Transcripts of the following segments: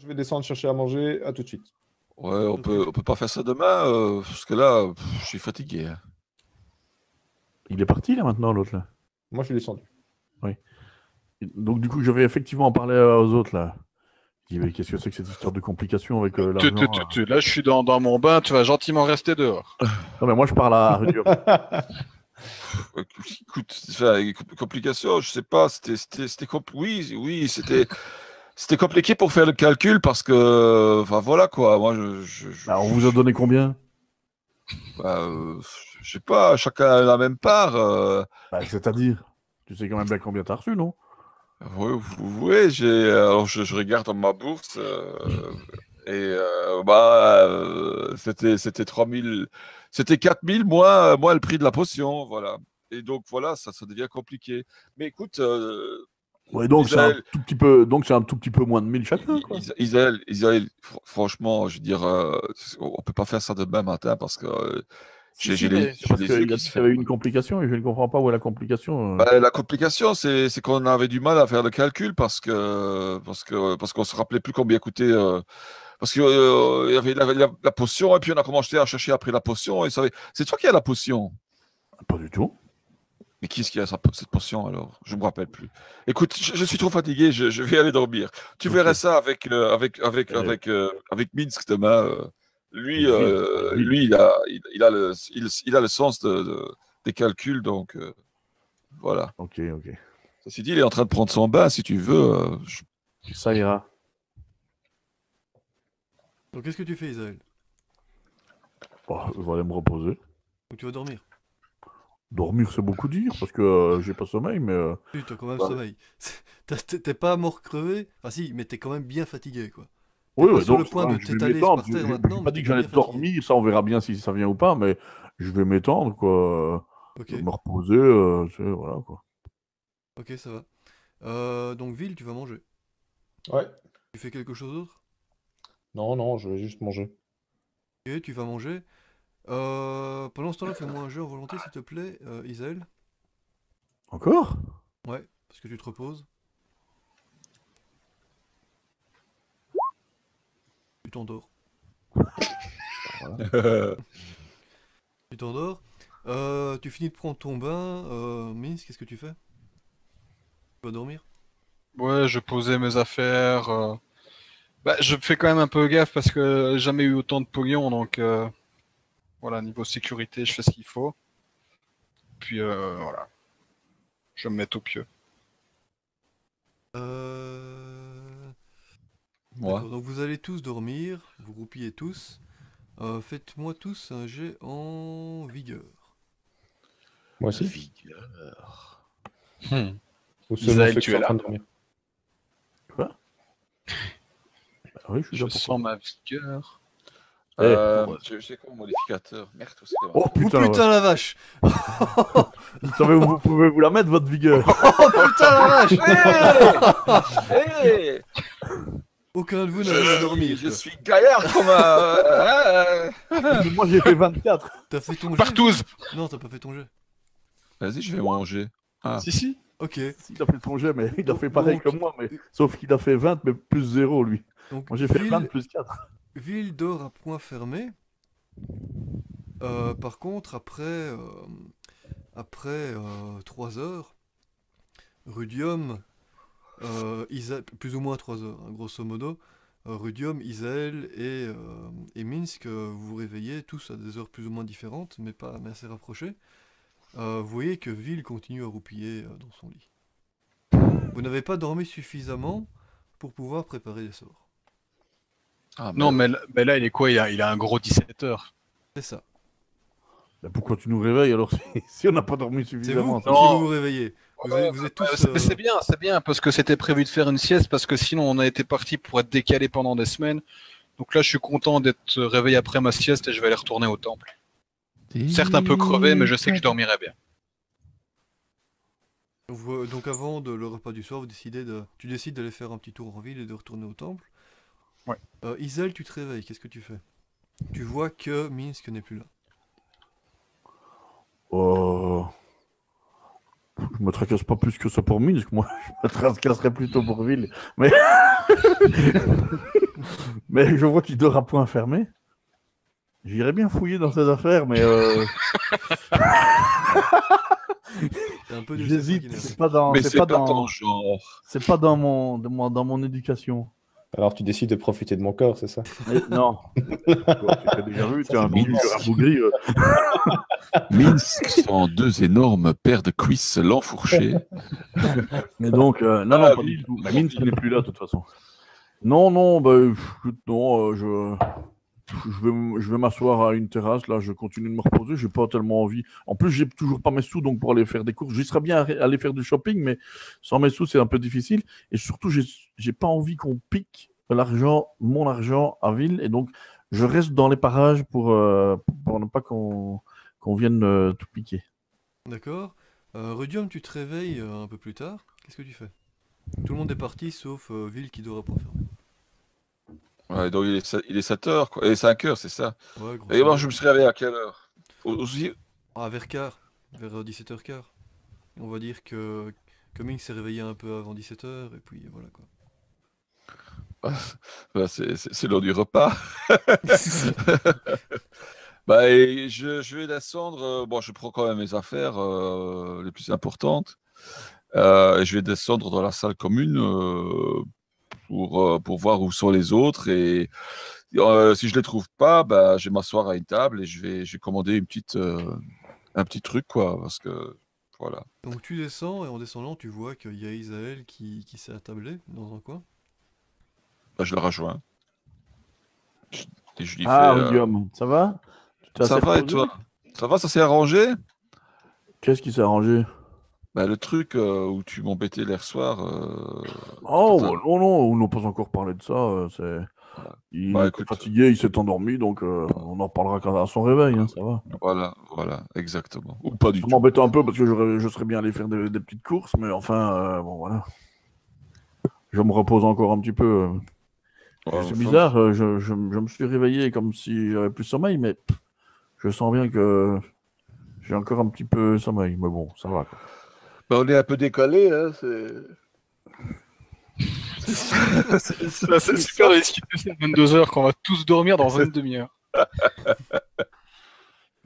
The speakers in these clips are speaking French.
Je vais descendre chercher à manger. À tout de suite. Ouais, on peut, on peut pas faire ça demain, euh, parce que là, pff, je suis fatigué. hein. Il est parti là maintenant, l'autre là. Moi, je suis descendu. Donc du coup, je vais effectivement en parler euh, aux autres là. Je dis, mais Qu'est-ce que c'est que cette histoire de complication avec euh, Tu- l'argent tu- là tu- tu- Là, je suis dans, dans mon bain, tu vas gentiment rester dehors. Non mais moi je parle à Rudium. Euh, Écoute, enfin, com- complication, je sais pas, c'était, c'était, c'était compl- oui, oui, c'était, c'était compliqué pour faire le calcul parce que, enfin voilà quoi, moi je, je, je- Alors, on vous a donné combien? Bah, euh, je sais pas, chacun a la même part. euh, Bah, C'est-à-dire Tu sais quand même bien combien t'as reçu, non? Oui, vous- oui, j'ai, alors je, je regarde dans ma bourse euh, et euh, bah, c'était, c'était 3000, c'était 4000 moins, moins le prix de la potion, voilà. Et donc voilà, ça, ça devient compliqué. Mais écoute, euh, Ouais, donc c'est un tout petit peu, donc c'est un tout petit peu moins de 1000 chacun. Quoi. Fr- franchement, je veux dire, euh, on peut pas faire ça demain matin parce que euh, les, Parce qu'il qu'il y avait une complication et je ne comprends pas où est la complication. euh. Bah, la complication, c'est, qu'on avait du mal à faire le calcul parce que parce que parce qu'on se rappelait plus combien coûtait. euh, parce que euh, il y avait la, la- la potion et puis on a commencé à chercher après la potion et ça avait- c'est toi qui as la potion? Pas du tout. Mais qui est-ce qui a cette potion alors? Je me rappelle plus. Écoute, je, je suis trop fatigué, je, je vais aller dormir. Tu verras ça avec euh, avec avec Euh, avec euh, avec Minsk demain. euh. lui, euh, lui, il a il, il a le il, il a le sens de, de- des calculs donc euh, voilà. Ok, ok. Ceci dit, il est en train de prendre son bain si tu veux. euh, je- Ça ira. Donc qu'est-ce que tu fais, Isaël Bon, je vais aller me reposer. Donc tu vas dormir. Dormir, c'est beaucoup dire parce que euh, j'ai pas sommeil, mais euh, Oui, t'as quand même Ouais. sommeil. T'es pas mort crevé. Enfin si, mais t'es quand même bien fatigué, quoi. oui, ouais, sur donc, le point de je vais t'étaler m'étendre. par terre Je- je- maintenant, J'ai mais pas dit que j'allais dormir, ça on verra bien si ça vient ou pas, mais je vais m'étendre quoi, Ok, me reposer, euh, tu sais, voilà quoi. ok, ça va. Euh, donc Ville, tu vas manger. Ouais. Tu fais quelque chose d'autre? Non, non, je vais juste manger. Ok, tu vas manger. Euh, pendant ce temps-là, fais-moi un jeu en volonté, s'il te plaît, euh, Isaël. Encore? Ouais, parce que tu te reposes. Tu t'endors. Tu t'endors. Euh, tu finis de prendre ton bain. Euh, Mince, qu'est-ce que tu fais? Tu vas dormir? Ouais, je posais mes affaires. euh. Bah, je fais quand même un peu gaffe parce que j'ai jamais eu autant de pognon, donc euh, voilà, niveau sécurité, je fais ce qu'il faut. Puis euh, voilà, je me mets au pieu. Euh... Donc vous allez tous dormir, vous roupillez tous. Euh, Faites-moi tous un jet en vigueur. Moi aussi. Vigueur. Ou seulement ceux tu qui sont en là. train de dormir. Bah oui, je suis Je sens ma vigueur. Eh, Euh, ouais. je- J'ai quoi mon modificateur Merde, c'est vrai. Oh Oh putain, putain la vache. Vous savez où vous pouvez vous la mettre, votre vigueur Oh putain la vache Hey Aucun de vous je, n'arrive à suis- dormir. je suis gaillard comme un. Moi j'ai fait 24. T'as fait ton jet Partouze Non, t'as pas fait ton jet. Vas-y, je vais manger. Ah. Si, si. Ok. Il a fait ton jet, mais il a fait pareil Donc- que moi, mais sauf qu'il a fait 20, mais plus 0 lui. Donc Moi j'ai fait Ville- 20 plus 4. Ville dort à point fermé. Euh, par contre, après, euh, après 3 heures, Rudium, euh, plus ou moins 3 heures, hein, grosso modo, euh, Rudium, Isaël et, euh, et Minsk, euh, vous vous réveillez tous à des heures plus ou moins différentes, mais pas assez rapprochées. Euh, vous voyez que Ville continue à roupiller euh, dans son lit. Vous n'avez pas dormi suffisamment pour pouvoir préparer les sorts. Ah, Non, merde. mais, là- mais là, il est quoi? Il a, il a un gros 17 heures. C'est ça. Bah, pourquoi tu nous réveilles alors si, on n'a pas dormi C'est vous suffisamment qui Non. vous réveillez. Vous, êtes- vous êtes tous. Euh, c'est- euh, C'est bien, c'est bien, parce que c'était prévu de faire une sieste, parce que sinon on a été parti pour être décalé pendant des semaines. Donc là, je suis content d'être réveillé après ma sieste et je vais aller retourner au temple. Certes un peu crevé, mais je sais que je dormirai bien. vous- donc avant de le repas du soir, vous décidez de, tu décides d'aller faire un petit tour en ville et de retourner au temple? Ouais. Euh, Isel, tu te réveilles. Qu'est-ce que tu fais? Tu vois que Minsk n'est plus là. Euh... Je me tracasse pas plus que ça pour Minsk, moi je me tracasserais plutôt pour Ville. Mais Mais je vois qu'il dort à point fermé. J'irais bien fouiller dans ses affaires, mais euh, j'hésite. C'est pas dans, c'est c'est pas pas dans, ton genre. c'est pas dans mon, dans mon, dans mon éducation. Alors tu décides de profiter de mon corps, c'est ça? Mais non. tu as déjà vu, tu as un c'est bougri, un bougri, euh, Minsk sont deux énormes paires de cuisses l'enfourchées. Mais donc, euh, non, non, Ah pas oui, du tout. Bah, oui. Minsk n'est plus là, de toute façon. Non, non, bah, pff, non, euh, je, je vais, je m'asseoir à une terrasse, là, je continue de me reposer, j'ai pas tellement envie. En plus, j'ai toujours pas mes sous, donc pour aller faire des courses, j'y serais bien à aller faire du shopping, mais sans mes sous, c'est un peu difficile. Et surtout, j'ai pas envie qu'on pique l'argent, mon argent à ville, et donc, je reste dans les parages pour, euh, pour ne pas qu'on vienne euh, tout piquer. D'accord. Euh, Rudium, tu te réveilles un peu plus tard. Qu'est-ce que tu fais? Tout le monde est parti sauf Ville qui point fermé. Ouais, donc il est, se- il est 7 heures, quoi. Et 5 heures, c'est ça. Ouais, grosso Et moi, je me suis réveillé à quelle heure? Au- Aussi Ah, vers quart, vers euh, 17h15. On va dire que Cummings s'est réveillé un peu avant 17h, et puis voilà quoi. Bah, c'est l'heure du repas. Bah, et je, je vais descendre. euh, bon, je prends quand même mes affaires euh, les plus importantes. Euh, je vais descendre dans la salle commune euh, pour, euh, pour voir où sont les autres. Et euh, si je les trouve pas, bah, je vais m'asseoir à une table et je vais, je vais commander une petite, euh, un petit truc, quoi. Parce que, voilà. Donc tu descends, et en descendant, tu vois qu'il y a Isaël qui, qui s'est attablé dans un coin? Bah, je le rejoins. Je- Et je lui Ah, fais, euh, Guillaume, ça va? Ça va et toi? Ça va, ça s'est arrangé? Qu'est-ce qui s'est arrangé? Bah, le truc euh, où tu m'embêtais hier soir. euh, Oh, Putain. non, non, on n'a pas encore parlé de ça. euh, c'est... Il Bah, était écoute. fatigué, il s'est endormi, donc euh, on en parlera quand à son réveil, hein, ça va. Voilà, voilà, exactement. Ou pas du Ça tout. m'embête un peu parce que j'aurais- je serais bien allé faire des, des petites courses, mais enfin, euh, bon voilà. Je me repose encore un petit peu. euh. Ouais, c'est enfin, bizarre, euh, je, je- je me suis réveillé comme si j'avais plus sommeil, mais pff, je sens bien que j'ai encore un petit peu sommeil, mais bon, ça va. quoi. Bah, on est un peu décalé, hein, c'est. Ça, C'est super risqué à 22h qu'on va tous dormir dans une demi-heure.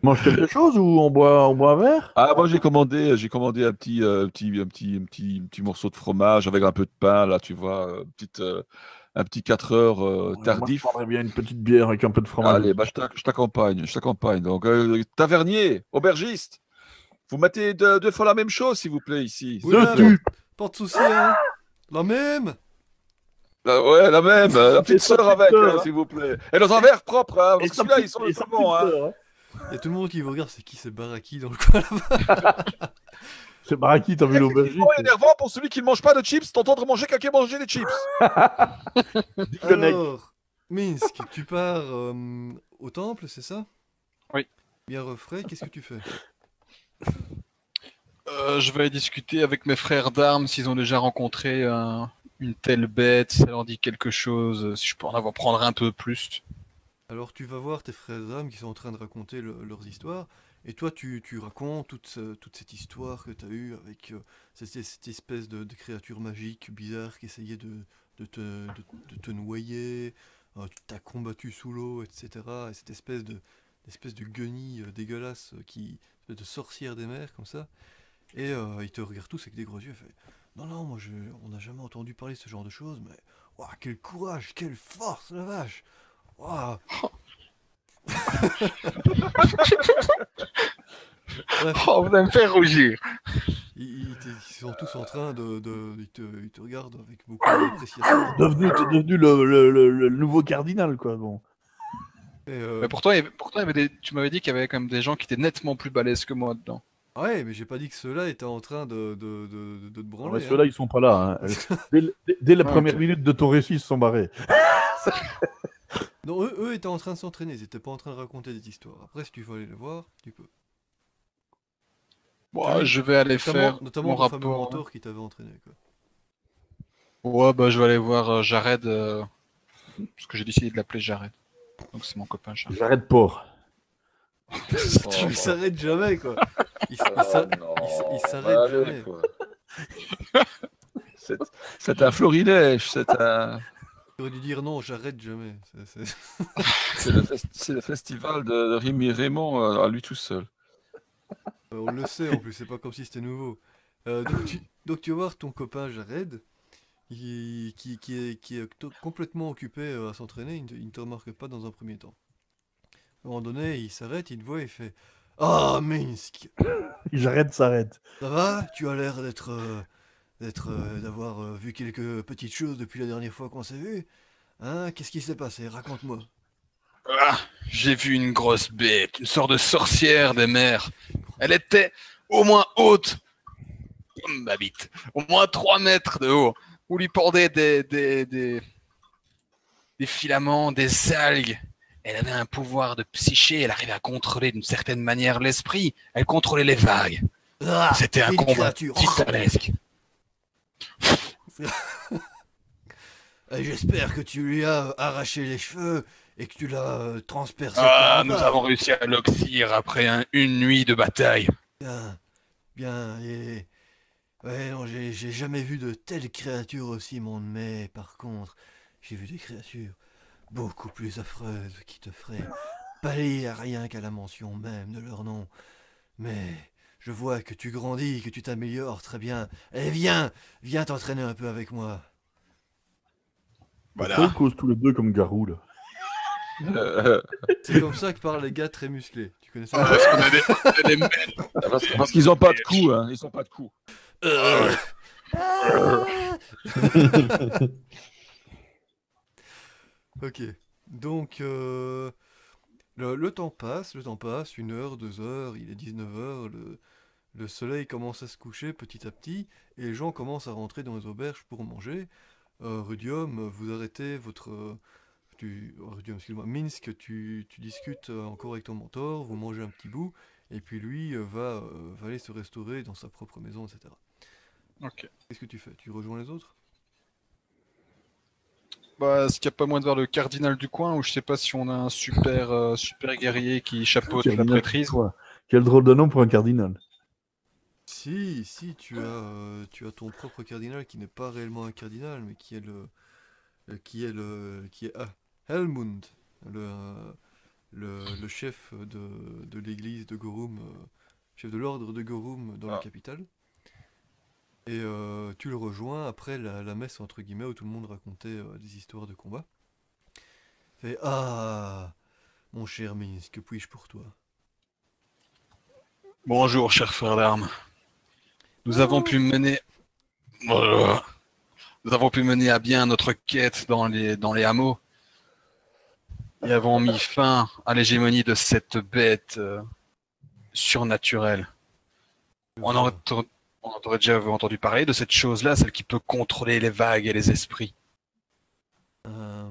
Mange quelque chose ou on boit, on boit un verre? Ah, moi j'ai commandé, j'ai commandé un petit, euh, petit, un petit, un petit, un petit morceau de fromage avec un peu de pain, là, tu vois, euh, petite, euh, un petit 4 heures euh, Moi, je tardif. prendrais bien une petite bière avec un peu de fromage. Allez, bah, je t'ac- je t'accompagne, je t'accompagne. Donc, euh, tavernier, aubergiste, vous mettez deux, deux fois la même chose, s'il vous plaît, ici. Oui, Deux là, Pas de soucis, hein La même La- ouais, la même, la petite sœur avec, hein, hein. s'il vous plaît. Et dans un verre propre, hein, Et parce que celui-là, ils sont, sont petite bons. Hein. hein. Il y a tout le monde qui vous regarde, c'est qui c'est Baraki dans le coin là-bas? C'est Baraki, t'as vu C'est l'aubergiste vraiment énervant pour celui qui ne mange pas de chips, t'entendre manger quelqu'un manger des chips. Alors, Minsk, tu pars euh, au temple, c'est ça? Oui. Bien refrais, qu'est-ce que tu fais? Euh, je vais discuter avec mes frères d'armes s'ils ont déjà rencontré un- une telle bête, si ça leur dit quelque chose, euh, si je peux en avoir prendre un peu plus. Alors tu vas voir tes frères d'âmes qui sont en train de raconter le- leurs histoires, et toi tu, tu racontes toute, toute cette histoire que tu as eue avec euh, cette, espèce de, créature magique bizarre qui essayait de, de, te, de- te noyer, euh, tu t'as combattu sous l'eau, etc. Et cette espèce de, espèce de guenille euh, dégueulasse euh, qui, espèce de sorcière des mers comme ça. Et euh, ils te regardent tous avec des gros yeux, fait Non, non, moi je, on n'a jamais entendu parler de ce genre de choses, mais Ouah, quel courage, quelle force, la vache. Bref, Oh, vous allez me faire rougir. ils, ils te- ils sont tous en train de. de- ils, te, ils te regardent avec beaucoup d'appréciation. Devenu, devenu le, le- le- le nouveau cardinal, quoi. Bon. Et, euh, Mais pourtant, il y avait- pourtant il y avait des... tu m'avais dit qu'il y avait quand même des gens qui étaient nettement plus balèzes que moi dedans. Ouais, mais j'ai pas dit que ceux-là étaient en train de, de, de, de, de te Non, branler. mais hein. Ceux-là, ils sont pas là. hein. Dès, le- dès- dès les Ah, premières ok. minutes de ton récit, ils se sont barrés. Non, eux, eux étaient en train de s'entraîner, ils étaient pas en train de raconter des histoires. Après, si tu veux aller les voir, tu peux. Bon, Oui. je vais aller Notamment, faire notamment mon fameux rapport. mentor qui t'avait entraîné. Quoi. Ouais, bah je vais aller voir euh, Jared, euh, parce que j'ai décidé de l'appeler Jared. Donc c'est mon copain Jared. J'arrête port. tu il s'arrête jamais, quoi. Il, il s'arrête jamais. quoi. C'est- C'est un florilège, c'est un. J'aurais dû dire non, j'arrête jamais. C'est- c'est- C'est le, festival de, de Rémi Raymond euh, à lui tout seul. Euh, On le sait en plus, c'est pas comme si c'était nouveau. Euh, donc, tu, donc tu vas voir ton copain Jared, qui, qui, qui est, qui est to- complètement occupé euh, à s'entraîner, il ne, te- il ne te remarque pas dans un premier temps. À un moment donné, il s'arrête, il te voit, il fait Ah, Minsk, J'arrête, s'arrête. ça va? Tu as l'air d'être. euh, d'être. euh, d'avoir euh, vu quelques petites choses depuis la dernière fois qu'on s'est vu. Hein Qu'est-ce qui s'est passé? Raconte-moi. Ah, j'ai vu une grosse bête, une sorte de sorcière des mers. Elle était au moins haute, comme ma bite, au moins 3 mètres de haut. On lui pendait des, des, des, des filaments, des algues. Elle avait un pouvoir de psyché, elle arrivait à contrôler d'une certaine manière l'esprit. Elle contrôlait les vagues. Ah, C'était un combat titanesque. J'espère que tu lui as arraché les cheveux et que tu l'as euh, transpercé. Ah, nous avons réussi à l'oxyre après un- une nuit de bataille. Bien, bien, et... Ouais, non, j'ai j'ai jamais vu de telles créatures aussi, mon mais par contre, j'ai vu des créatures beaucoup plus affreuses qui te feraient pâlir rien qu'à la mention même de leur nom. Mais je vois que tu grandis, que tu t'améliores très bien. Eh viens, viens t'entraîner un peu avec moi. Voilà. ils causent tous les deux comme garou, là? Euh, C'est comme ça que parlent les gars très musclés. Connais ça Parce qu'on a des, on a des mêles. parce parce qu'ils n'ont pas de coups, hein. Ils ont pas de coups. Euh. Ok, donc euh, le, le temps passe, le temps passe, une heure, deux heures, il est 19h, le, le soleil commence à se coucher petit à petit, et les gens commencent à rentrer dans les auberges pour manger. Euh, Rudium, vous arrêtez votre... Tu, oh, excuse-moi, Minsk, tu, tu discutes euh, encore avec ton mentor, vous mangez un petit bout, et puis lui euh, va, euh, va aller se restaurer dans sa propre maison, etc. Ok. Qu'est-ce que tu fais? Tu rejoins les autres? Bah, est-ce qu'il n'y a pas moyen de voir le cardinal du coin ou je sais pas si on a un super, euh, super guerrier qui chapeaute la prêtrise quoi. Quel drôle de nom pour un cardinal. Si, si, tu as, euh, tu as ton propre cardinal qui n'est pas réellement un cardinal, mais qui est le, euh, qui est le, qui est ah, Helmund, le, le, le chef de, de l'église de Gorum, euh, chef de l'ordre de Gorum dans la Ah. capitale. Et euh, tu le rejoins après la, la messe entre guillemets où tout le monde racontait euh, des histoires de combat. Fait ah, mon cher Minsk, que puis-je pour toi? Bonjour, cher frère d'armes. Nous avons pu mener. Nous avons pu mener à bien notre quête dans les, dans les hameaux. Et avons mis fin à l'hégémonie de cette bête euh, surnaturelle. On aurait, on aurait déjà entendu parler de cette chose-là, celle qui peut contrôler les vagues et les esprits. Euh,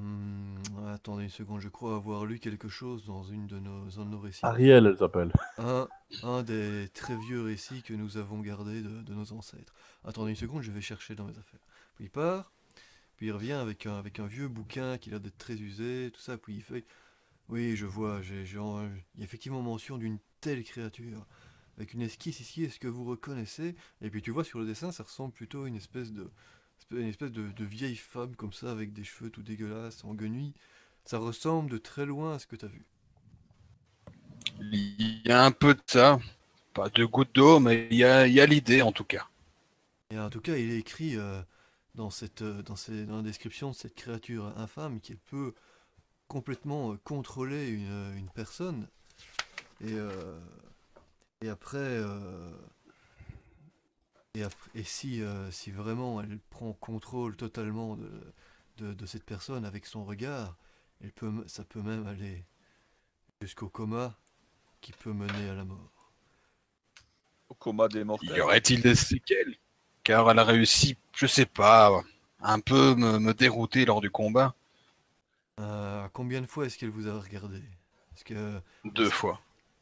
attendez une seconde, je crois avoir lu quelque chose dans une de nos, un de nos récits. Ariel, elle s'appelle. Un, un des très vieux récits que nous avons gardés de, de nos ancêtres. Attendez une seconde, je vais chercher dans mes affaires. Puis il part, puis il revient avec un, avec un vieux bouquin qui a l'air d'être très usé, tout ça, puis il fait... Oui, je vois, j'ai, il y a effectivement mention d'une telle créature. Avec une esquisse ici, est-ce que vous reconnaissez? Et puis tu vois sur le dessin, ça ressemble plutôt à une espèce de, une espèce de, de vieille femme comme ça, avec des cheveux tout dégueulasses, en guenilles. Ça ressemble de très loin à ce que tu as vu. Il y a un peu de ça. Pas de gouttes d'eau, mais il y a, a l'idée en tout cas. Et en tout cas, il est écrit euh, dans, cette, euh, dans, ces- dans la description de cette créature infâme qu'elle peut complètement euh, contrôler une, euh, une personne. Et, euh, et après, euh, et, après- et si, euh, si vraiment elle prend contrôle totalement de, de, de cette personne avec son regard, elle peut, ça peut même aller jusqu'au coma qui peut mener à la mort. Au coma des Y mortels. aurait-il des séquelles Car elle a réussi, je sais pas, un peu me, me dérouter lors du combat. Euh, combien de fois est-ce qu'elle vous a regardé? Que Deux fois.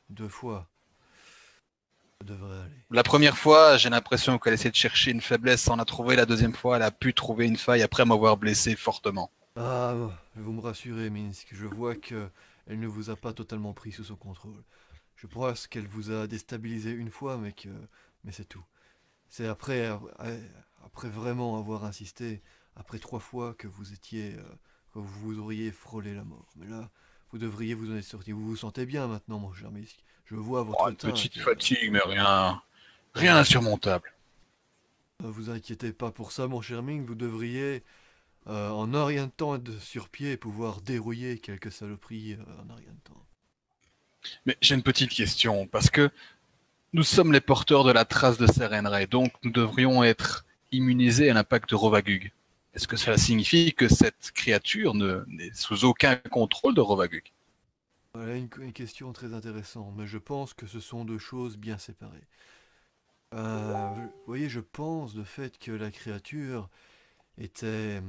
deux fois Ça devrait aller. La première fois, j'ai l'impression qu'elle essayait de chercher une faiblesse sans la trouver. La deuxième fois, elle a pu trouver une faille après m'avoir blessé fortement. Ah, vous me rassurez, Minsk. Je vois que elle ne vous a pas totalement pris sous son contrôle. Je pense qu'elle vous a déstabilisé une fois, mais que, mais c'est tout. C'est après, euh, après vraiment avoir insisté, après trois fois que vous étiez euh, quand vous auriez frôlé la mort. Mais là, vous devriez vous en être sorti. Vous vous sentez bien maintenant, mon cher Misk. Je vois votre Oh, une teint petite fatigue, mais rien. Rien d'insurmontable. Ne vous inquiétez pas pour ça, mon cher Ming. Vous devriez, euh, en un rien de temps, être sur pied et pouvoir dérouiller quelques saloperies euh, en un rien de temps. Mais j'ai une petite question, parce que nous sommes les porteurs de la trace de Serenray, donc nous devrions être immunisés à l'impact de Rovagug. Est-ce que cela signifie que cette créature ne- n'est sous aucun contrôle de Rovagug? Voilà une, une question très intéressante, mais je pense que ce sont deux choses bien séparées. Euh, vous voyez, je pense de fait que la créature était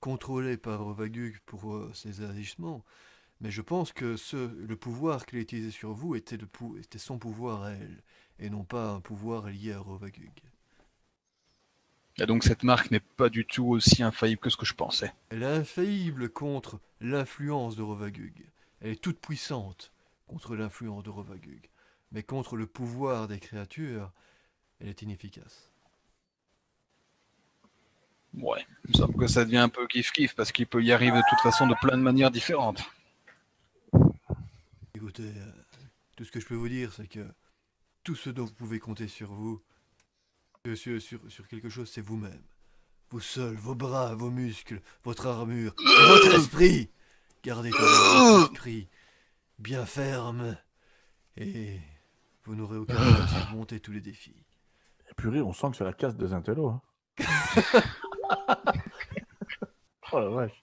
contrôlée par Rovagug pour euh, ses agissements, mais je pense que ce, le pouvoir qu'il a utilisé sur vous était, le pou- était son pouvoir à elle, et non pas un pouvoir lié à Rovagug. Et donc cette marque n'est pas du tout aussi infaillible que ce que je pensais. Elle est infaillible contre l'influence de Rovagug. Elle est toute puissante contre l'influence de Rovagug. Mais contre le pouvoir des créatures, elle est inefficace. Ouais, il me semble que ça devient un peu kiff-kiff, parce qu'il peut y arriver de toute façon de plein de manières différentes. Écoutez, euh, tout ce que je peux vous dire, c'est que tout ce dont vous pouvez compter sur vous, euh, sur, sur, sur quelque chose, c'est vous-même. Vous seul, vos bras, vos muscles, votre armure, votre esprit. Gardez votre esprit bien ferme, et vous n'aurez aucun mal à surmonter tous les défis. Et purée, on sent que c'est la casse des intellos. hein. oh la vache.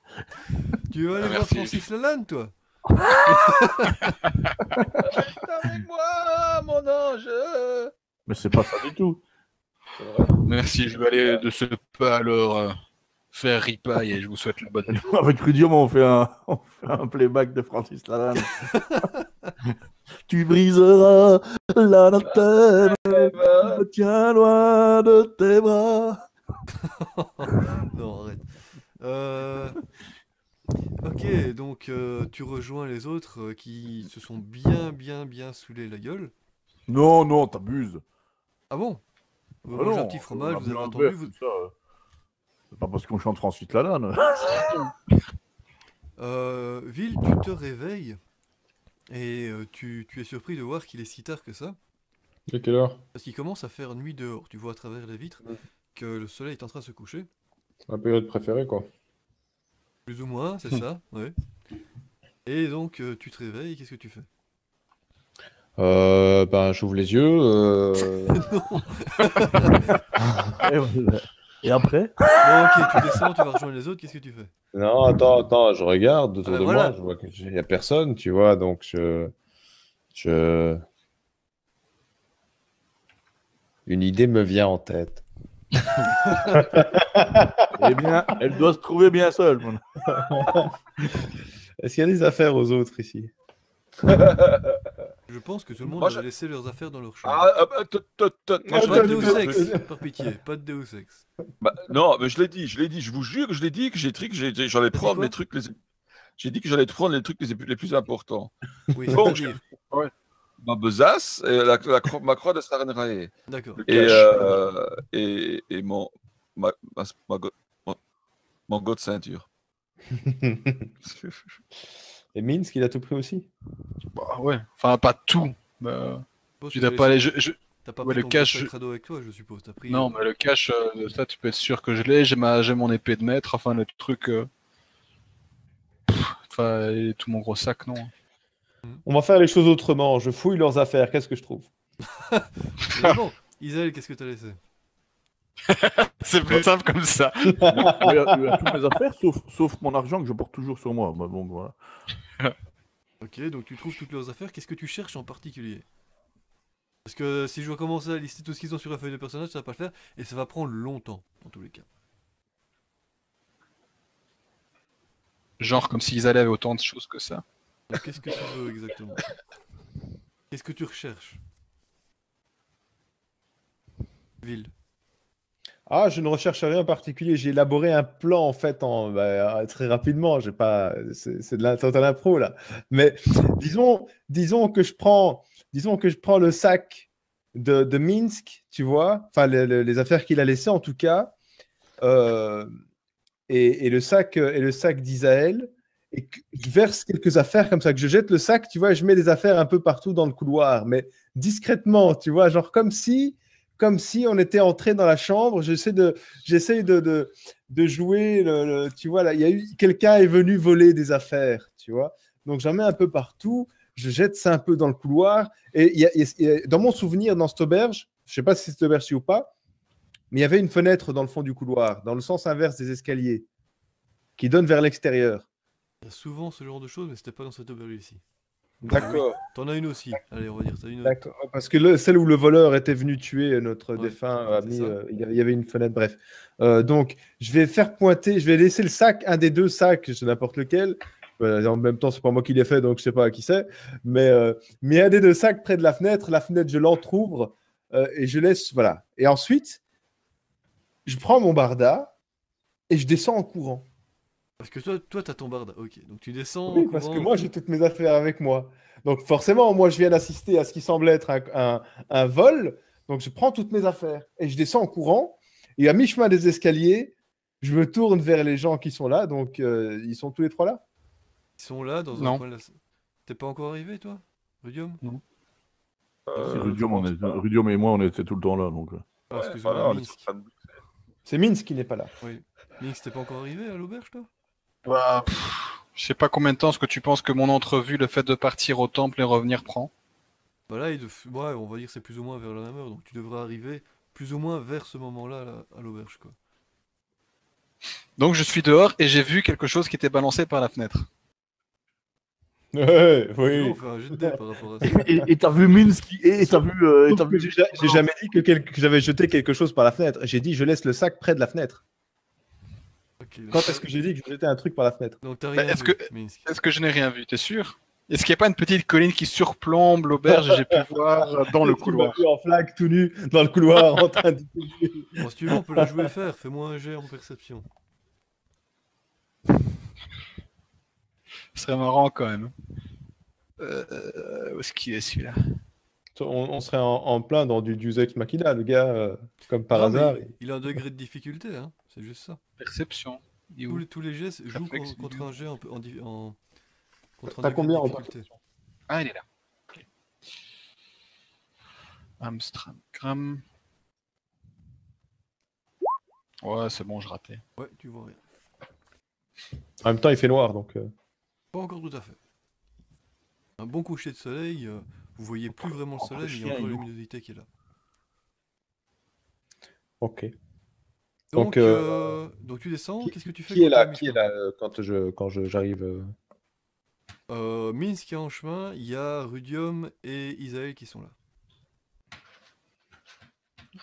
Tu veux aller Ah, voir merci. Francis Lalanne, toi? Reste avec moi, mon ange. Mais c'est pas ça du tout. Merci, je vais aller de ce pas alors euh, faire ripaille et je vous souhaite la bonne nuit. Avec Rudium, on fait un, on fait un playback de Francis Lalanne. tu briseras l'anathème, me tiens loin de tes bras. Non, arrête. Euh, Ok, donc euh, tu rejoins les autres euh, qui se sont bien, bien, bien saoulés la gueule. Non, non, t'abuses. Ah bon? Vous Ah mangez un non, petit fromage, on a vous avez un entendu verre, vous- tout ça, euh. C'est pas parce qu'on chante Francis Lalanne. Euh, Ville, tu te réveilles et euh, tu, tu es surpris de voir qu'il est si tard que ça. De quelle heure? Parce qu'il commence à faire nuit dehors. Tu vois à travers les vitres que le soleil est en train de se coucher. Ma période préférée, quoi. Plus ou moins, c'est ça, ouais. Et donc euh, tu te réveilles, qu'est-ce que tu fais? Euh, ben, j'ouvre les yeux. euh, Et, voilà. Et après? Bon, ok, tu descends, tu vas rejoindre les autres, qu'est-ce que tu fais? Non, attends, attends, je regarde autour Ah, de voilà. moi, je vois qu'il n'y a personne, tu vois, donc je... je... Une idée me vient en tête. Eh bien, elle doit se trouver bien seule. mon- Est-ce qu'il y a des affaires aux autres ici Je pense que tout le monde Moi, a je- laissé leurs affaires dans leur chambre. Ah, ah, bah, t- t- t- moi, je pas de l'ai Deus Ex, par pitié, pas de Deus Ex. Bah, non, mais je l'ai dit, je l'ai dit, je vous jure que je l'ai dit, que j'ai dit que j'ai- j'allais prendre quoi les trucs les... J'ai dit que j'allais prendre les trucs les, les plus importants. Oui, Bon, c'est-à-dire. Ma besace et la, la cro- ma croix de Sarenrae. D'accord. Et, euh, et, et mon, ma, ma, ma go- mon, mon go de ceinture. Et Minsk, il a tout pris aussi? Bah ouais, enfin pas tout. Bah, Bon, tu n'as pas les. je- je- T'as pas Ouais, pris le ton cash, crado avec toi, je suppose. T'as pris. Non, euh, mais le cash, euh, ça tu peux être sûr que je l'ai. J'ai ma... j'ai mon épée de maître, enfin le truc. euh, pff, Enfin, et tout mon gros sac, non. On va faire les choses autrement, je fouille leurs affaires, qu'est-ce que je trouve bon, Isaël, qu'est-ce que t'as laissé C'est plus simple comme ça. Il y a, il y a toutes mes affaires, sauf, sauf mon argent que je porte toujours sur moi. Bah, bon, voilà. Ok, donc tu trouves toutes leurs affaires. Qu'est-ce que tu cherches en particulier Parce que si je dois commencer à lister tout ce qu'ils ont sur la feuille de personnage, ça va pas le faire et ça va prendre longtemps, dans tous les cas. Genre comme s'ils allaient avec autant de choses que ça. Qu'est-ce que tu veux exactement? Qu'est-ce que tu recherches? Ville. Ah, je ne recherche rien en particulier. J'ai élaboré un plan en fait bah, très rapidement. J'ai pas, c'est de la totale impro là. Mais disons, disons que je prends, disons que je prends le sac de, de Minsk, tu vois, enfin les, affaires qu'il a laissées en tout cas. Euh, et, et le sac et le sac d'Isaël et je verse quelques affaires comme ça, que je jette le sac, tu vois, et je mets des affaires un peu partout dans le couloir, mais discrètement, tu vois, genre comme si, comme si on était entré dans la chambre. J'essaie de, j'essaie de, de, jouer, le, tu vois, là, il y a eu quelqu'un est venu voler des affaires, tu vois. Donc j'en mets un peu partout, je jette ça un peu dans le couloir, et y a- y a- dans mon souvenir, dans cette auberge, je sais pas si c'est cette auberge ou pas, mais il y avait une fenêtre dans le fond du couloir, dans le sens inverse des escaliers, qui donne vers l'extérieur. Il y a souvent ce genre de choses, mais c'était pas dans cette auberge ici. D'accord. T'en as une aussi. Allez, on va dire, t'as une. D'accord. Parce que le- celle où le voleur était venu tuer notre Ouais, défunt ami, euh, il y avait- une fenêtre, bref. Euh, donc, je vais faire pointer, je vais laisser le sac, un des deux sacs, c'est n'importe lequel. Euh, en même temps, c'est pas moi qui l'ai fait, donc je sais pas à qui c'est. Mais, euh, mais un des deux sacs près de la fenêtre, la fenêtre, je l'entrouvre euh, et je laisse, voilà. Et ensuite, je prends mon barda et je descends en courant. Parce que toi, toi, t'as ton barda. Ok, donc tu descends. Oui, parce que moi, j'ai toutes mes affaires avec moi. Donc, forcément, moi, je viens d'assister à ce qui semble être un, un- un vol. Donc, je prends toutes mes affaires et je descends en courant. Et à mi-chemin des escaliers, je me tourne vers les gens qui sont là. Donc, euh, ils sont tous les trois là Ils sont là dans un Non. coin. T'es pas encore arrivé, toi Rudium? Euh, Si Rudium, on est- et moi, on était tout le temps là. Donc... euh. Ah, Ouais, excuse-moi, voilà, Minsk. de- C'est Minsk qui n'est pas là. Oui. Minsk, t'es pas encore arrivé à l'auberge, toi? Bah, pff, je sais pas combien de temps est-ce que tu penses que mon entrevue, le fait de partir au temple et revenir prend. Bah là, il dev- ouais, on va dire que c'est plus ou moins vers la même heure, donc tu devrais arriver plus ou moins vers ce moment-là là, à l'auberge, quoi. Donc je suis dehors et j'ai vu quelque chose qui était balancé par la fenêtre. Ouais, oui. Et et t'as vu Minsk et t'as vu. euh, et t'as Sauf que vu... J'ai j'ai jamais dit que, quel- que j'avais jeté quelque chose par la fenêtre. J'ai dit je laisse le sac près de la fenêtre. Quand est-ce que j'ai dit que je jetais un truc par la fenêtre Donc t'as Bah, est-ce que- je n'ai rien vu T'es sûr? Est-ce qu'il n'y a pas une petite colline qui surplombe l'auberge j'ai pu voir dans le Tu couloir? vu en flag tout nu dans le couloir en train de. Bon, si tu veux, on peut la jouer faire. Fais-moi un jet en perception. Ce serait marrant quand même. Euh, où est-ce qu'il est celui-là? On, on serait en, en plein dans du Deus Ex Machina, le gars, euh, comme par Non, hasard. il, il a un degré de difficulté, hein. C'est juste ça. Perception. Tous les, tous les jets jouent contre un jet en, en, contre T'as combien en difficulté. Ah, il est là. Ok. Amstramgram. Ouais, c'est bon, je ratais. Ouais, tu vois rien. En même temps, il fait noir, donc. euh, Pas encore tout à fait. Un bon coucher de soleil, euh, vous voyez plus vraiment le soleil, mais il y a encore la luminosité qui est là. Ok. Donc, Donc, euh, euh, donc tu descends, qu'est-ce que tu fais Qui est là Qui est là euh, quand je quand je- j'arrive euh? Euh, Minsk est en chemin, il y a Rudium et Isaël qui sont là.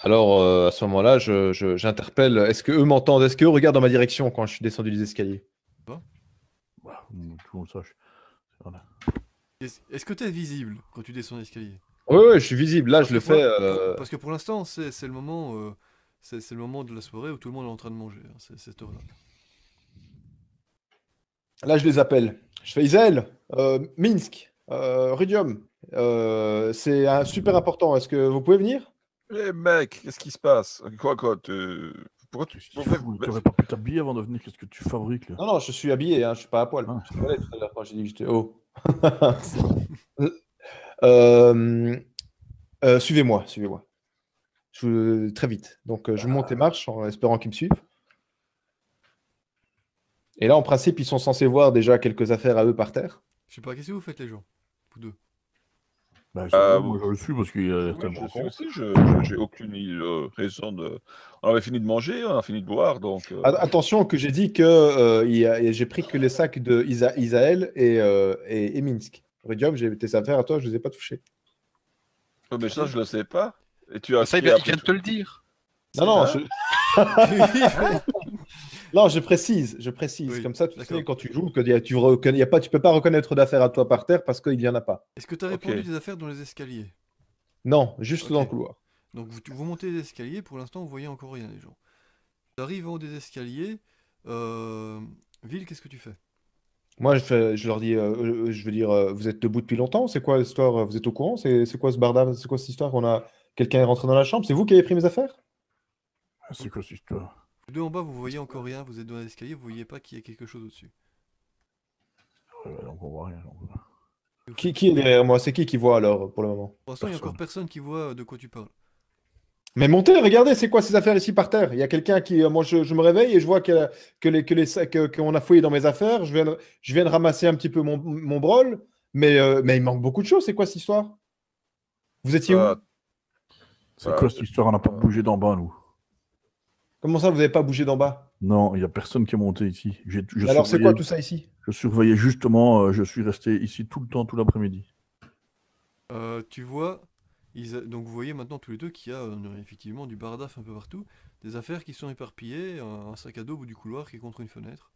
Alors euh, à ce moment-là, je- je- j'interpelle. Est-ce que eux m'entendent? Est-ce qu'eux regardent dans ma direction quand je suis descendu des escaliers? Bah, tout le monde sache. Voilà. Est-ce que tu es visible quand tu descends l'escalier Oui, oui, je suis visible. Là, Parce je le pour fais. euh, Parce que pour l'instant, c'est c'est le moment, euh, c'est le moment de la soirée où tout le monde est en train de manger. hein, c'est cette heure-là. Là, je les appelle. Je fais Isaël, euh, Minsk, euh, Rudium. euh, c'est super important. Est-ce que vous pouvez venir? Eh mec, qu'est-ce qui se passe? Quoi, quoi tu- Pourquoi tu. Tu aurais pas pu t'habiller avant de venir Qu'est-ce que tu fabriques là? Non, non, je suis habillé. Hein, je suis pas à poil. Ah. Je parlais tout à l'heure quand j'ai dit que j'étais haut. Euh, euh, suivez-moi, suivez-moi. Je- Très vite. Donc, euh, je monte les marches en espérant qu'ils me suivent. Et là, en principe, ils sont censés voir déjà quelques affaires à eux par terre. Je sais pas, qu'est-ce que vous faites les gens Vous deux? bah, Euh, Moi je le suis parce qu'il y a tellement con. aussi, je aucune euh, raison de. On avait fini de manger, on a fini de boire, donc. euh, Attention que j'ai dit que euh, j'ai pris que les sacs de Isa- Isaël et, euh, et, et Minsk. Rudium, j'ai tes affaires à toi, je les ai pas touchées. oh, mais ça, je le sais pas. Et tu as. Ça, il vient, il après vient de te le dire. Non, non, je... non, je précise, je précise. Oui, Comme ça, tu sais quand tu joues que y a- tu reconnais, y a pas, tu peux pas reconnaître d'affaires à toi par terre parce qu'il y en a pas. Est-ce que tu as Ok. répandu des affaires dans les escaliers? Non, juste dans le couloir. Donc vous, vous montez les escaliers, pour l'instant vous voyez encore rien les gens. Tu arrives en haut des escaliers. Euh... Ville, qu'est-ce que tu fais? Moi, je, fais- je leur dis, euh, euh, je veux dire, euh, vous êtes debout depuis longtemps C'est quoi l'histoire? Vous êtes au courant? C'est c'est quoi ce bardage C'est quoi cette histoire? On a quelqu'un est rentré dans la chambre C'est vous qui avez pris mes affaires? C'est quoi cette histoire? Deux en bas, vous voyez encore rien, vous êtes dans l'escalier, vous voyez pas qu'il y a quelque chose au-dessus. Euh, donc on voit rien. donc. Qui, qui est derrière moi? C'est qui qui voit alors pour le moment? Pour l'instant, il y a encore Personne. qui voit euh, de quoi tu parles. Mais montez, regardez, c'est quoi ces affaires ici par terre? Il y a quelqu'un qui. euh, Moi, je, je me réveille et je vois que, que les, que les, sacs- que- qu'on a fouillé dans mes affaires. Je viens, de- je viens de ramasser un petit peu mon, mon brol, mais, euh, mais il manque beaucoup de choses. C'est quoi cette histoire? Vous étiez Euh, où C'est Euh, quoi cette histoire? On n'a pas bougé d'en bas, nous. Comment ça, vous n'avez pas bougé d'en bas? Non, il n'y a personne qui est monté ici. J'ai- je Alors, c'est quoi tout ça ici? Je surveillais justement, euh, je suis resté ici tout le temps, tout l'après-midi. Euh, tu vois, ils a- donc vous voyez maintenant tous les deux qu'il y a euh, effectivement du bardaf un peu partout, des affaires qui sont éparpillées, un, un sac à dos au bout du couloir qui est contre une fenêtre.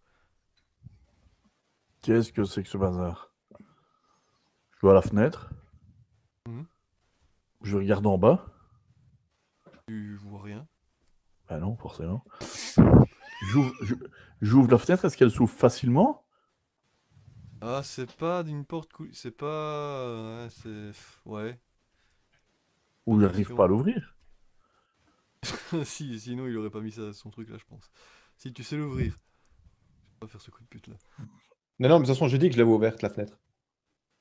Qu'est-ce que c'est que ce bazar? Je vais à la fenêtre. Mhm. Je regarde en bas. Tu vois rien? Bah non, forcément. J'ouvre la fenêtre, est-ce qu'elle s'ouvre facilement? Ah, c'est pas d'une porte cou- c'est pas euh, c'est ouais. Ou j'arrive pas à l'ouvrir? Si, sinon il aurait pas mis ça son truc là, je pense. Si tu sais l'ouvrir. Je vais pas faire ce coup de pute là. Non, non, mais de toute façon, je dis que je l'avais ouverte, la fenêtre.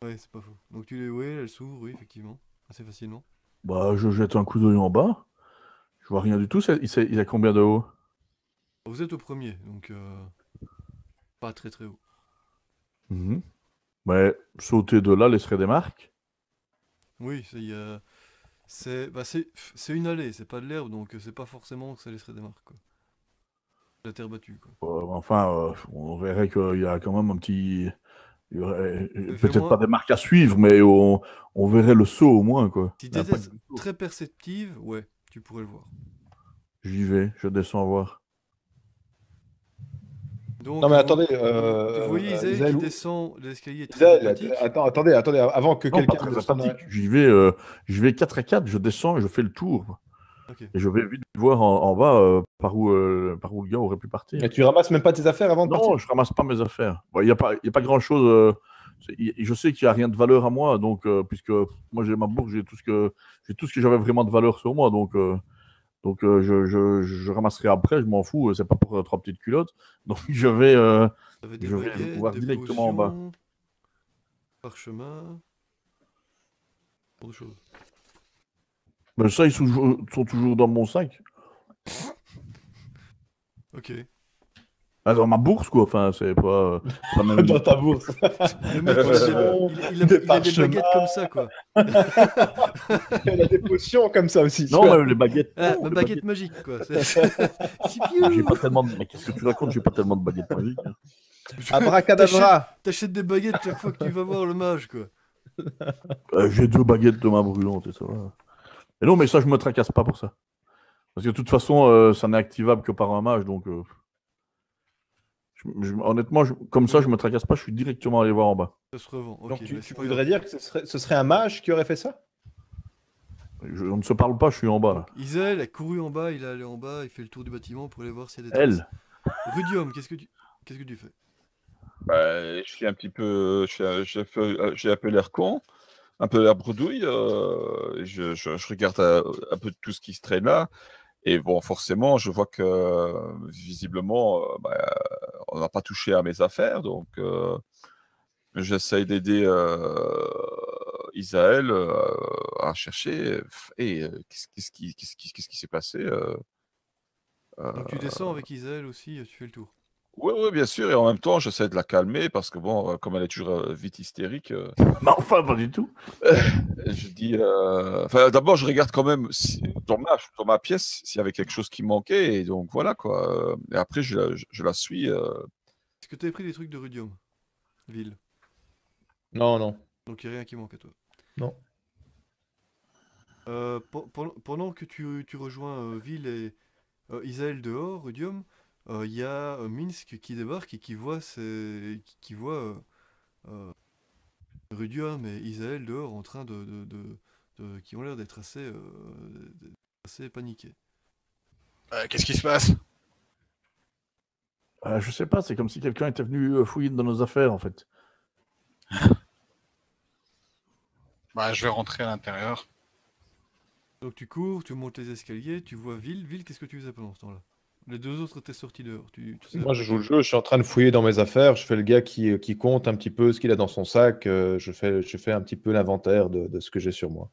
Ouais, c'est pas faux. Donc tu les ouais, elle s'ouvre, oui, effectivement, assez facilement. Bah, je jette un coup d'œil en bas. Je vois rien du tout. Il, sait- il a combien de haut Vous êtes au premier, donc euh, pas très très haut. Mhm. Mais sauter de là laisserait des marques? Oui, c'est c'est bah, c'est c'est une allée, c'est pas de l'herbe, donc euh, c'est pas forcément que ça laisserait des marques quoi. La terre battue quoi. Euh, enfin, euh, on verrait qu'il y a quand même un petit. il y aurait- Fais-moi- Peut-être pas des marques à suivre, mais on, on verrait le saut au moins. quoi. De- très perceptive, ouais, tu pourrais le voir. J'y vais, je descends voir. Donc, Non, mais attendez, vous- euh, vous voyez Isaël Isaël, qui où- descend l'escalier très Isaël, sympathique. attends, attendez, attendez, avant que Non, pas quelqu'un. J'y vais, euh, je vais 4 à 4, je descends et je fais le tour. Ok. Et je vais vite voir en, en bas euh, par, où, euh, par où le gars aurait pu partir. Mais tu ramasses même pas tes affaires avant de Non, partir? je ramasse pas mes affaires. Il n'y a pas, y a pas grand chose. Je sais qu'il n'y a rien de valeur à moi, donc euh, puisque moi j'ai ma bourse, j'ai tout ce que j'ai tout ce que j'avais vraiment de valeur sur moi, donc euh, donc euh, je, je, je ramasserai après, je m'en fous. C'est pas pour trois petites culottes, donc je vais. je vais baguettes, voir des directement en bas. Parchemin. Pour choses. mais ça, ils sont, toujours- sont toujours dans mon sac. Ok. Ah, dans ma bourse, quoi. Enfin, c'est pas. euh, pas même- dans ta bourse. Le mec, il, a, il- il des il a des parchemins. baguettes comme ça, quoi. Elle a des potions comme ça aussi. Non, mais les baguettes. Ah, non, ma les baguette magique, quoi. J'ai pas tellement de... Mais qu'est-ce que tu racontes J'ai pas tellement de baguettes magiques. hein. Abracadabra. T'achètes des baguettes chaque fois que tu vas voir le mage, quoi. Euh, J'ai deux baguettes de ma brûlante et ça va. Et non, mais ça, je me tracasse pas pour ça. Parce que de toute façon, euh, ça n'est activable que par un mage, donc. euh, je- honnêtement, je- comme ça, je me tracasse pas, je suis directement allé voir en bas. Ça se revend. Ok, Donc tu, mais tu voudrais dire que ce serait, ce serait un mage qui aurait fait ça? Je- on ne se parle pas, je suis en bas. là. Isaël a couru en bas, il est allé en bas, il fait le tour du bâtiment pour aller voir s'il y a des Elle, traces. Rudium, qu'est-ce que tu qu'est-ce que tu fais? Bah, je suis un petit peu, j'ai un peu, j'ai un peu l'air con, un peu l'air bredouille. euh, je, je- je regarde un, peu tout ce qui se traîne là. Et bon, forcément, je vois que visiblement, euh, bah, on n'a pas touché à mes affaires. Donc, euh, j'essaye d'aider euh, Isaël euh, à chercher. Et qu'est-ce qui, s'est passé Donc tu descends avec Isaël aussi, tu fais le tour. Oui, oui, bien sûr. Et en même temps, j'essaie de la calmer parce que, bon, euh, comme elle est toujours euh, vite hystérique, euh, mais enfin, pas du tout. je dis. euh, Enfin, d'abord, je regarde quand même si- dans, ma, dans ma pièce s'il y avait quelque chose qui manquait. Et donc, voilà, quoi. Euh, Et après, je, la- je, je la suis. euh, Est-ce que tu avais pris des trucs de Rudium Ville? Non, non. Donc il n'y a rien qui manque à toi. Non. Euh, pe- pe- pendant que tu, tu rejoins euh, Ville et euh, Isaël dehors, Rudium, euh, il y a euh, Minsk qui débarque et qui voit, ses, qui, qui voit euh, euh, Rudium et Isaël dehors en train de, de- de- de- qui ont l'air d'être assez, euh, assez paniqués. Euh, Qu'est-ce qui se passe? Euh, je sais pas, c'est comme si quelqu'un était venu euh, fouiller dans nos affaires, en fait. Bah, je vais rentrer à l'intérieur. Donc tu cours, tu montes les escaliers, tu vois Ville. Ville, qu'est-ce que tu faisais pendant ce temps-là? Les deux autres étaient sortis dehors. Tu, tu sais Moi, je joue le jeu, je suis en train de fouiller dans mes affaires, je fais le gars qui, euh, qui compte un petit peu ce qu'il a dans son sac, euh, je fais, je fais un petit peu l'inventaire de, de ce que j'ai sur moi.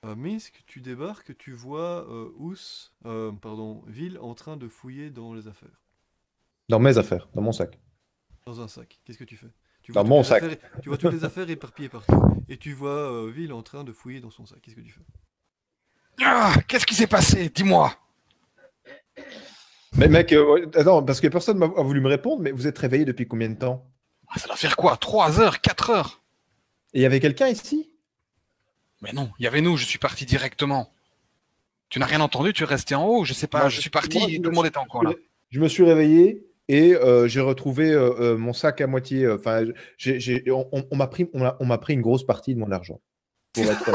À Minsk, tu débarques, tu vois euh, Ous, euh, pardon, Ville en train de fouiller dans les affaires. Dans mes affaires, dans mon sac. Dans un sac. Qu'est-ce que tu fais? Tu Dans mon sac. affaires- tu vois toutes les affaires éparpillées partout. Et tu vois euh, Ville en train de fouiller dans son sac. Qu'est-ce que tu fais? Ah, qu'est-ce qui s'est passé? Dis-moi. Mais mec, euh, attends, parce que personne m'a a voulu me répondre, mais vous êtes réveillé depuis combien de temps? Ah, Ça doit faire quoi? 3 heures 4 heures? Et il y avait quelqu'un ici? Mais non, il y avait nous, je suis parti directement. Tu n'as rien entendu, tu es resté en haut, je sais pas, je je- suis parti, moi, je tout le monde était encore là. Je me suis réveillé et euh, j'ai retrouvé euh, euh, mon sac à moitié. Enfin, on, on- m'a pris, on m'a- pris une grosse partie de mon argent. Pour être.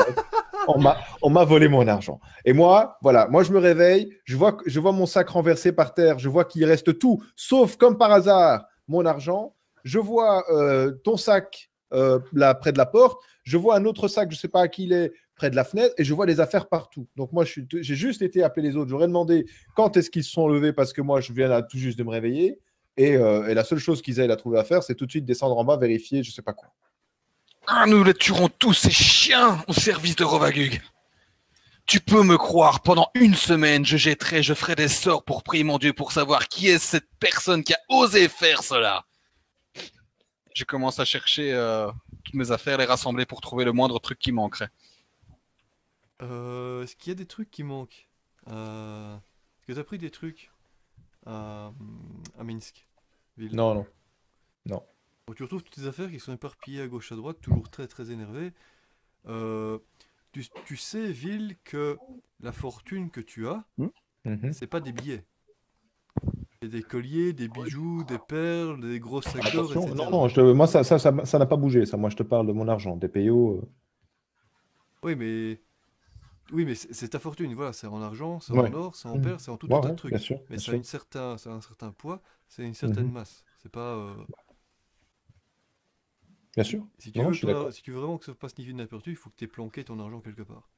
On m'a, volé mon argent. Et moi, voilà, moi je me réveille, je vois, mon sac renversé par terre, je vois qu'il reste tout, sauf comme par hasard mon argent. Je vois euh, ton sac euh, là près de la porte. Je vois un autre sac, je sais pas à qui il est, près de la fenêtre, et je vois des affaires partout. Donc moi, j'ai juste été appeler les autres. J'aurais demandé quand est-ce qu'ils se sont levés parce que moi, je viens tout juste de me réveiller. Et, euh, et la seule chose qu'ils aient à trouver à faire, c'est tout de suite descendre en bas, vérifier, je sais pas quoi. Ah, nous les tuerons tous, ces chiens, au service de Rovagug. Tu peux me croire, pendant une semaine, je jetterai, je ferai des sorts pour prier mon Dieu pour savoir qui est cette personne qui a osé faire cela. Je commence à chercher euh, toutes mes affaires, les rassembler pour trouver le moindre truc qui manquerait. Euh, Est-ce qu'il y a des trucs qui manquent? Euh... Est-ce que tu as pris des trucs à, à Minsk? Ville Non, non. Donc, tu retrouves toutes tes affaires qui sont éparpillées à gauche à droite, toujours très très énervé. Euh, tu, tu sais, Ville, que la fortune que tu as, Mhm. c'est pas des billets. C'est des colliers, des bijoux, des perles, des gros sacs d'or, etc. non, non, je moi, ça ça, ça, ça n'a pas bougé. Ça, moi, je te parle de mon argent, des PO. euh. Oui, mais oui, mais c'est ta fortune. Voilà, c'est en argent, c'est Ouais. en or, c'est en Mhm. perles, c'est en tout Ouais, un tas ouais, de trucs. sûr. Mais ça a, une certain, ça a un certain poids, c'est une certaine Mhm. masse. C'est pas. euh, Bien sûr. Si tu, Non, veux je si tu veux vraiment que ça passe ni vu ni inaperçu, il faut que tu aies planqué ton argent quelque part.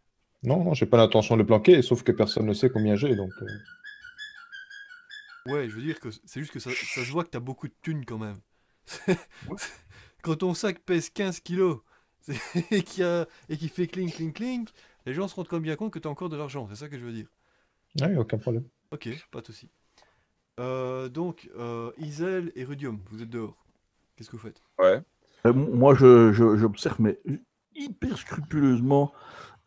Non, non, j'ai pas l'intention de le planquer, sauf que personne ne sait combien j'ai. Donc, euh, Ouais, je veux dire que c'est juste que ça, ça se voit que tu as beaucoup de thunes quand même. Quand ton sac pèse 15 kilos c'est- et qu'il y a- et fait clink, clink, clink, les gens se rendent quand même bien compte que tu as encore de l'argent. C'est ça que je veux dire. ouais, aucun problème. Ok, pas de souci. Euh, donc, euh, Isel et Rudium, vous êtes dehors. Qu'est-ce que vous faites? Ouais. Euh, moi, j'observe, mais hyper scrupuleusement,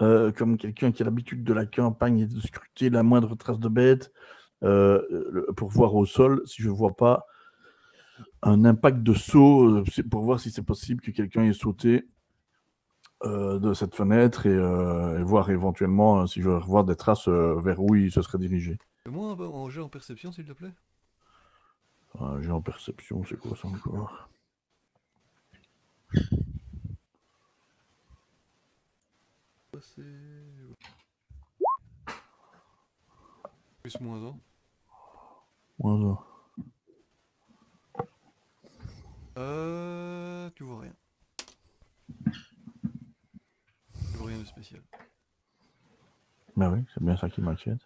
euh, comme quelqu'un qui a l'habitude de la campagne et de scruter la moindre trace de bête, euh, pour voir au sol si je vois pas un impact de saut, pour voir si c'est possible que quelqu'un ait sauté euh, de cette fenêtre et, et voir éventuellement si je vais revoir des traces vers où il se serait dirigé. Un, un jeu en perception, s'il te plaît. J'ai en perception, c'est quoi ça encore? Plus moins 1. Moins un. Euh, tu vois rien. Tu vois rien de spécial. Bah oui, c'est bien ça qui m'inquiète.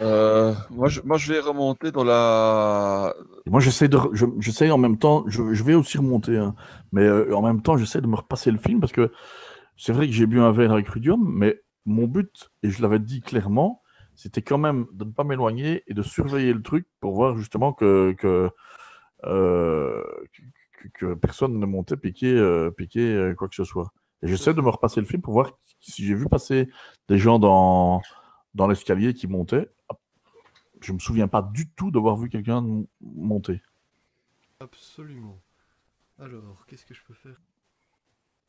Euh, moi, je, moi, je vais remonter dans la. Et moi, j'essaie de, je- j'essaie en même temps, je, je vais aussi remonter, hein, mais euh, en même temps, j'essaie de me repasser le film parce que c'est vrai que j'ai bu un verre avec Rudium, mais mon but, et je l'avais dit clairement, c'était quand même de ne pas m'éloigner et de surveiller le truc pour voir justement que, que, euh, que, que personne ne montait piquer, piquer quoi que ce soit. Et j'essaie de me repasser le film pour voir si j'ai vu passer des gens dans, dans l'escalier qui montaient. Je me souviens pas du tout d'avoir vu quelqu'un monter. Absolument. Alors, qu'est-ce que je peux faire?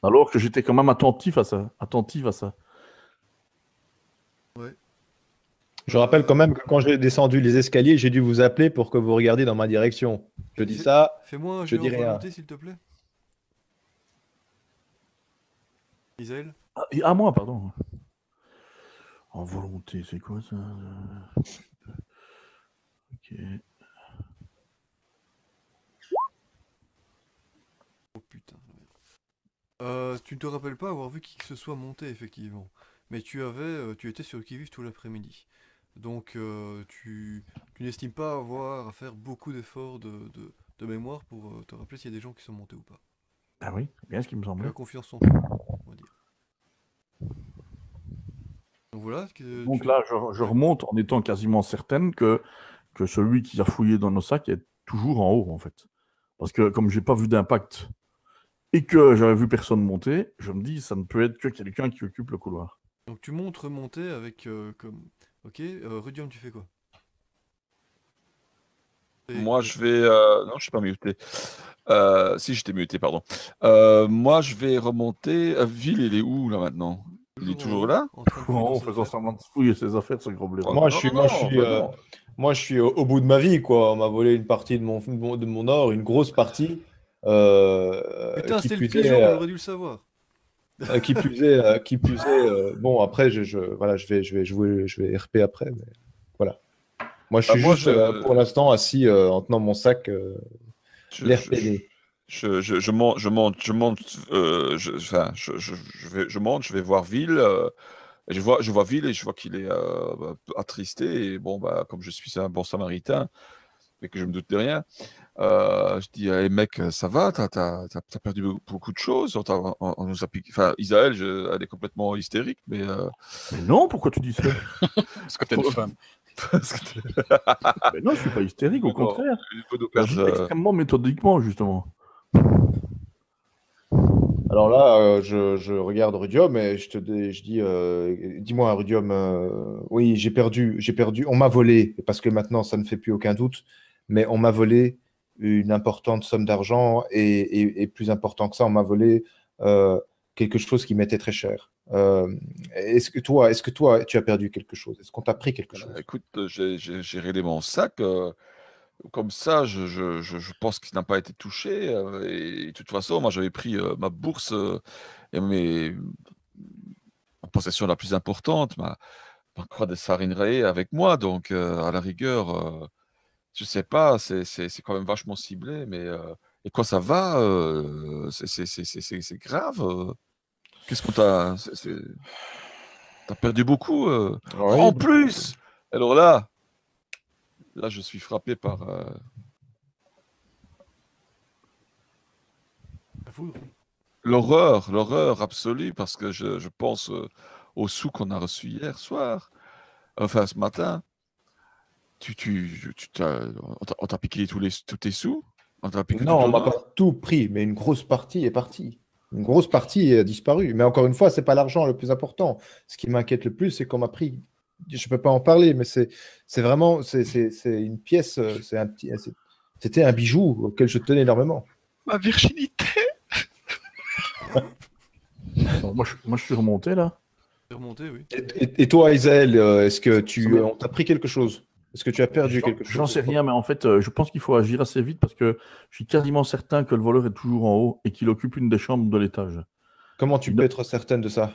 Alors que j'étais quand même attentif à ça. Attentif à ça. Je rappelle quand même que quand j'ai descendu les escaliers, j'ai dû vous appeler pour que vous regardiez dans ma direction. Je dis ça. Fais-moi un Je rien. volonté, s'il te plaît. Isel Ah, ah, moi, pardon. En volonté, c'est quoi ça? Oh putain. Euh, tu ne te rappelles pas avoir vu qui que ce soit monter, effectivement. Mais tu avais, euh, tu étais sur le qui-vive tout l'après-midi. Donc euh, tu, tu n'estimes pas avoir à faire beaucoup d'efforts de, de- de mémoire pour te rappeler s'il y a des gens qui sont montés ou pas. Ah oui, c'est bien ce qui me Tu semblait. as confiance en toi, on va dire. Donc voilà. que Donc tu- là, je, je remonte en étant quasiment certaine que, que celui qui a fouillé dans nos sacs est toujours en haut, en fait. Parce que comme j'ai pas vu d'impact et que j'avais vu personne monter, je me dis ça ne peut être que quelqu'un qui occupe le couloir. Donc tu montes remonter avec euh, comme. Ok, euh, Rudium, tu fais quoi? Et- Moi, je vais. euh, Non, je suis pas muté. Euh, si, j'étais muté, pardon. Euh, moi, je vais remonter. Ville, il est où là maintenant? Il est toujours là en faisant semblant de fouiller ses affaires, ce gros blaireau. Moi, Non, je suis, non, moi, je suis, bah euh, moi, je suis au, au bout de ma vie, quoi. On m'a volé une partie de mon, de mon, de mon or, une grosse partie. euh, Putain, c'était le pigeon, on euh, aurait dû le savoir. euh, qui plus est, euh, qui plus est, euh, bon après je, je- voilà je vais je vais jouer je vais RP après mais voilà moi je Ah, suis moi, juste je- euh, pour l'instant assis euh, en tenant mon sac euh, Je- l'RPD Je, je, je monte, je monte, je monte, euh, je, enfin, je, je, je vais, je monte, je vais voir Ville. euh, je vois, je vois Ville et je vois qu'il est euh, attristé. Et bon, bah, comme je suis un bon samaritain et que je me doute de rien, euh, je dis, hey, mec, ça va, t'as, t'as perdu beaucoup- de choses? On, t'a- on- on nous a piqué. Enfin, Isaël, je- elle est complètement hystérique, mais euh, Mais non, pourquoi tu dis ça? Parce que t'es une femme. parce que Mais Non, je suis pas hystérique, au contraire. Je extrêmement méthodiquement, justement. Alors là euh, je, je regarde Rudium et je te dis, je dis euh, dis-moi Rudium euh, oui j'ai perdu j'ai perdu on m'a volé parce que maintenant ça ne fait plus aucun doute mais on m'a volé une importante somme d'argent et, et- et plus important que ça on m'a volé quelque chose qui m'était très cher est-ce que toi est-ce que toi tu as perdu quelque chose? Est-ce qu'on t'a pris quelque chose? Écoute, j'ai rayé mon sac. Comme ça, je, je- je- je pense qu'il n'a pas été touché. euh, et de toute façon, moi, j'avais pris euh, ma bourse euh, et mes ma possession la plus importante, ma, ma croix de Sarinrae avec moi. Donc, à la rigueur, je sais pas, c'est quand même vachement ciblé. Mais et quoi, ça va C'est grave. Qu'est-ce qu'on t'a. T'as perdu beaucoup. Oui. En plus, alors là, là, je suis frappé par. euh. L'horreur, l'horreur absolue, parce que je, je pense euh, aux sous qu'on a reçus hier soir, enfin ce matin. Tu, tu, tu t'as- on t'a- piqué tous, les, tous tes sous? On t'a piqué Non, on m'a pas tout pris, mais une grosse partie est partie. Une grosse partie a disparu. Mais encore une fois, c'est pas l'argent le plus important. Ce qui m'inquiète le plus, c'est qu'on m'a pris. Je peux pas en parler, mais c'est vraiment c'est une pièce. euh, C'est un petit. c'est- C'était un bijou auquel je tenais énormément. Ma virginité Alors, moi, je, moi, je suis remonté là. Remonté, oui. Et, et- et toi, Isaël, euh, est-ce que tu on t'a pris quelque chose? Est-ce que tu as perdu quelque chose? J'en sais rien, mais en fait, euh, je pense qu'il faut agir assez vite parce que je suis quasiment certain que le voleur est toujours en haut et qu'il occupe une des chambres de l'étage. Comment tu peux être certaine de ça?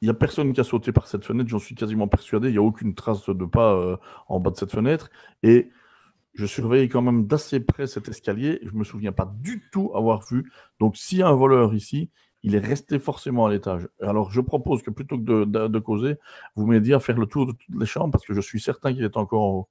Il n'y a personne qui a sauté par cette fenêtre, j'en suis quasiment persuadé. Il n'y a aucune trace de pas euh, en bas de cette fenêtre. Et je surveille quand même d'assez près cet escalier. Je ne me souviens pas du tout avoir vu. Donc, s'il y a un voleur ici, il est resté forcément à l'étage. Alors, je propose que plutôt que de, de- de causer, vous m'aidiez à faire le tour de toutes les chambres parce que je suis certain qu'il est encore en haut.